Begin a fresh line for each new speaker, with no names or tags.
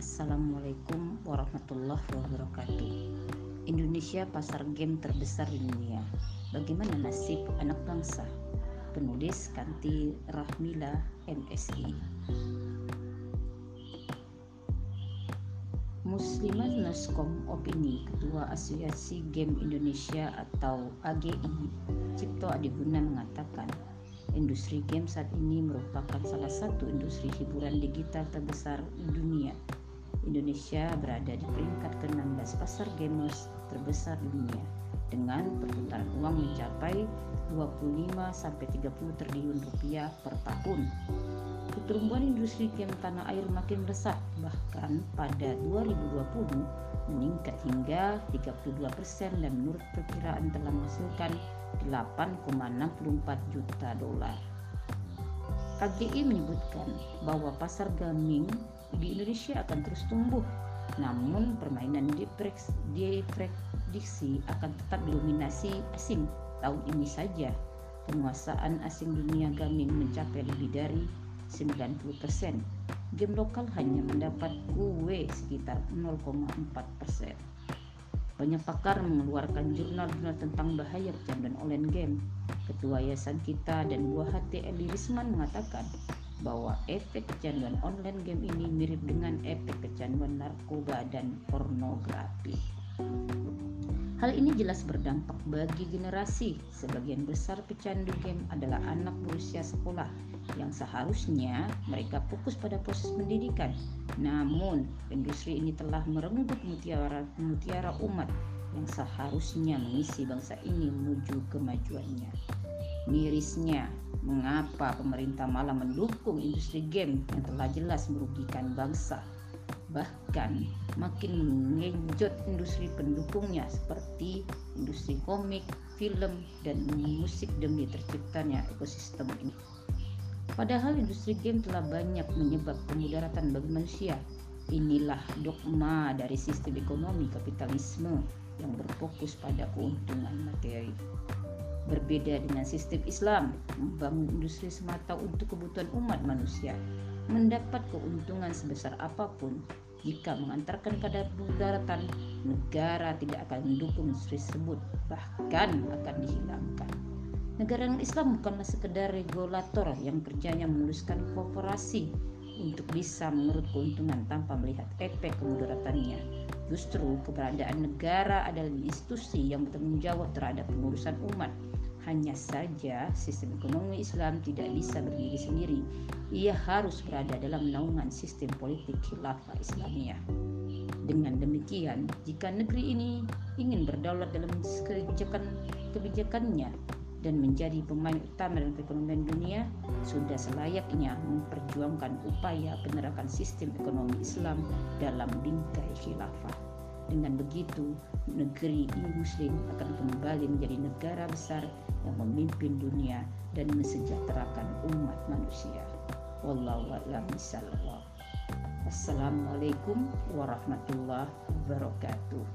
Assalamualaikum warahmatullahi wabarakatuh. Indonesia pasar game terbesar di dunia. Bagaimana nasib anak bangsa? Penulis Kanti Rahmila MSI. Muslimat Naskom Opini, Ketua Asosiasi Game Indonesia atau AGI, Cipto Adiguna mengatakan, Industri game saat ini merupakan salah satu industri hiburan digital terbesar di dunia. Indonesia berada di peringkat ke-16 pasar gamers terbesar dunia dengan perputaran uang mencapai 25 sampai 30 triliun rupiah per tahun. Pertumbuhan industri game tanah air makin melesat, bahkan pada 2020 meningkat hingga 32% dan menurut perkiraan telah menghasilkan 8,64 juta dolar. KGI menyebutkan bahwa pasar gaming di Indonesia akan terus tumbuh, namun permainan diprediksi akan tetap didominasi asing. Tahun ini saja, penguasaan asing dunia gaming mencapai lebih dari 90%. Game lokal hanya mendapat kue sekitar 0,4 persen. Banyak pakar mengeluarkan jurnal-jurnal tentang bahaya kecanduan online game. Ketua Yayasan Kita dan Buah Hati Eli Risman mengatakan bahwa efek kecanduan online game ini mirip dengan efek kecanduan narkoba dan pornografi. Hal ini jelas berdampak bagi generasi. Sebagian besar pecandu game adalah anak berusia sekolah yang seharusnya mereka fokus pada proses pendidikan. Namun, industri ini telah merenggut mutiara mutiara umat yang seharusnya mengisi bangsa ini menuju kemajuannya. Mirisnya, mengapa pemerintah malah mendukung industri game yang telah jelas merugikan bangsa? Bahkan makin mengenjot industri pendukungnya seperti industri komik, film, dan musik demi terciptanya ekosistem ini. Padahal industri game telah banyak menyebabkan mudaratan bagi manusia. Inilah dogma dari sistem ekonomi kapitalisme yang berfokus pada keuntungan materi. Berbeda dengan sistem Islam, membangun industri semata untuk kebutuhan umat manusia, mendapat keuntungan sebesar apa pun jika mengantarkan pada mudaratan negara tidak akan mendukung industri tersebut bahkan akan dihilangkan negara Islam bukanlah sekedar regulator yang kerjanya menuliskan korporasi untuk bisa menurut keuntungan tanpa melihat efek kemudaratannya. Justru keberadaan negara adalah institusi yang bertanggung jawab terhadap pengurusan umat. Hanya saja sistem ekonomi Islam tidak bisa berdiri sendiri. Ia harus berada dalam naungan sistem politik khilafah Islamiyah. Dengan demikian, jika negeri ini ingin berdaulat dalam kebijakan kebijakannya, dan menjadi pemain utama dalam perekonomian dunia, sudah selayaknya memperjuangkan upaya penerapan sistem ekonomi Islam dalam bingkai khilafah. Dengan begitu, negeri muslim akan kembali menjadi negara besar yang memimpin dunia dan mesejahterakan umat manusia. Wallahu a'lam Assalamualaikum warahmatullahi wabarakatuh.